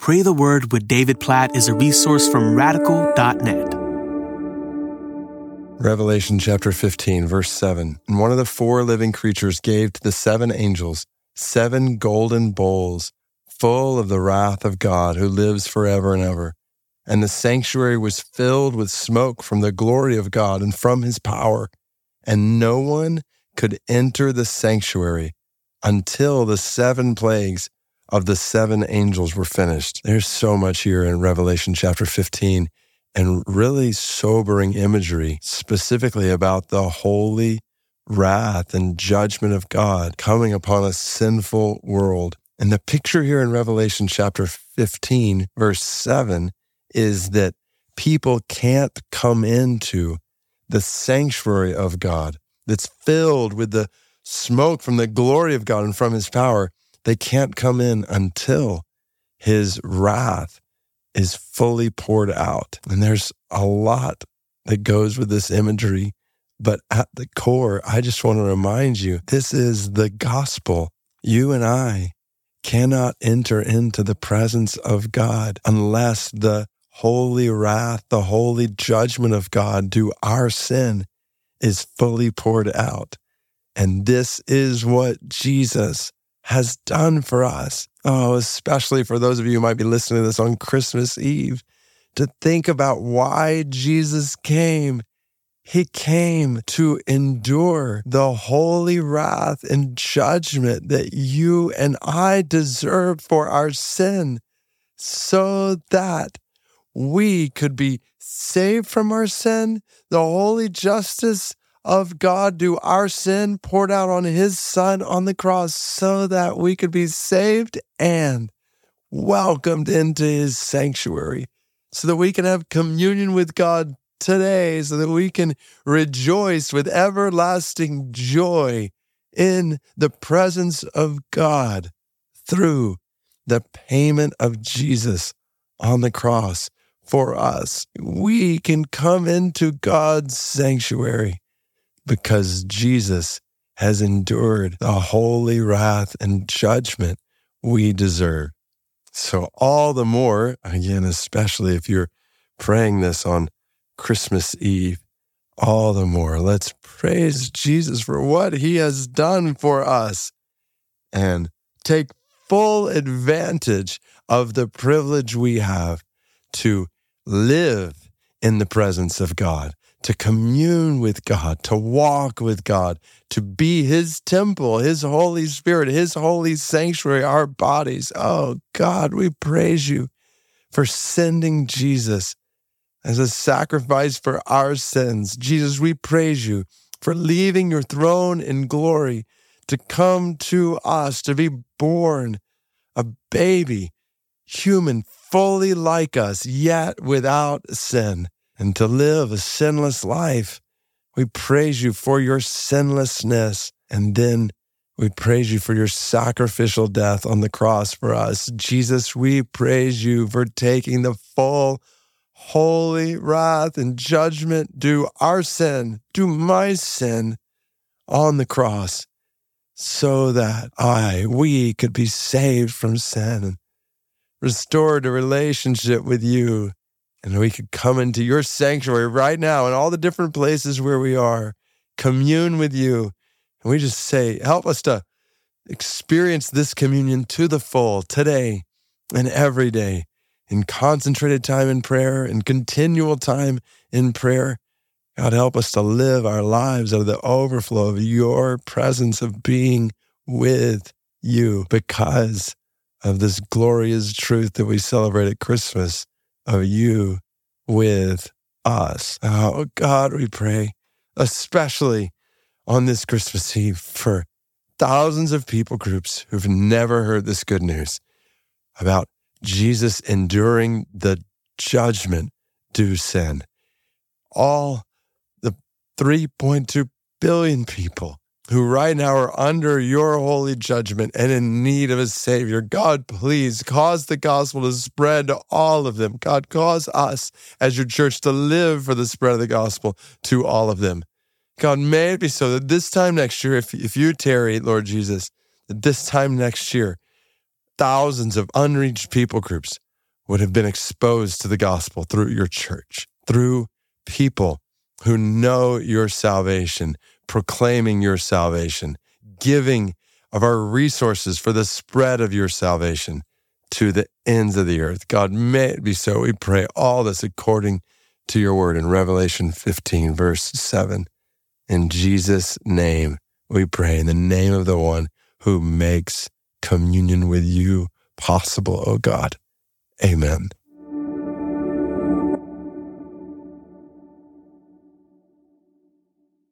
Pray the Word with David Platt is a resource from radical.net. Revelation chapter 15, verse 7. And one of the four living creatures gave to the seven angels seven golden bowls full of the wrath of God who lives forever and ever. And the sanctuary was filled with smoke from the glory of God and from his power. And no one could enter the sanctuary until the seven plagues of the seven angels were finished. There's so much here in Revelation chapter 15 and really sobering imagery, specifically about the holy wrath and judgment of God coming upon a sinful world. And the picture here in Revelation chapter 15, verse 7, is that people can't come into the sanctuary of God that's filled with the smoke from the glory of God and from his power they can't come in until his wrath is fully poured out. And there's a lot that goes with this imagery. But at the core, I just want to remind you this is the gospel. You and I cannot enter into the presence of God unless the holy wrath, the holy judgment of God to our sin is fully poured out. And this is what Jesus has done for us. Oh, especially for those of you who might be listening to this on Christmas Eve, to think about why Jesus came. He came to endure the holy wrath and judgment that you and I deserve for our sin so that we could be saved from our sin, the holy justice of God due our sin poured out on his son on the cross so that we could be saved and welcomed into his sanctuary, so that we can have communion with God today, so that we can rejoice with everlasting joy in the presence of God through the payment of Jesus on the cross for us. We can come into God's sanctuary because Jesus has endured the holy wrath and judgment we deserve. So, all the more, again, especially if you're praying this on Christmas Eve, all the more, let's praise Jesus for what he has done for us and take full advantage of the privilege we have to live in the presence of God to commune with God, to walk with God, to be His temple, His Holy Spirit, His holy sanctuary, our bodies. Oh God, we praise you for sending Jesus as a sacrifice for our sins. Jesus, we praise you for leaving your throne in glory to come to us, to be born a baby, human, fully like us, yet without sin and to live a sinless life. We praise you for your sinlessness. And then we praise you for your sacrificial death on the cross for us. Jesus, we praise you for taking the full, holy wrath and judgment due our sin, due my sin on the cross, so that I, we could be saved from sin and restored a relationship with you and we could come into your sanctuary right now in all the different places where we are, commune with you. And we just say, help us to experience this communion to the full today and every day in concentrated time in prayer and continual time in prayer. God, help us to live our lives out of the overflow of your presence of being with you because of this glorious truth that we celebrate at Christmas of you with us. Oh, God, we pray, especially on this Christmas Eve for thousands of people groups who've never heard this good news about Jesus enduring the judgment due sin. All the 3.2 billion people who right now are under your holy judgment and in need of a Savior. God, please cause the gospel to spread to all of them. God, cause us as your church to live for the spread of the gospel to all of them. God, may it be so that this time next year, if, if you tarry, Lord Jesus, that this time next year, thousands of unreached people groups would have been exposed to the gospel through your church, through people who know your salvation, proclaiming your salvation, giving of our resources for the spread of your salvation to the ends of the earth. God, may it be so. We pray all this according to your word in Revelation 15, verse 7. In Jesus' name, we pray in the name of the one who makes communion with you possible, O oh God. Amen.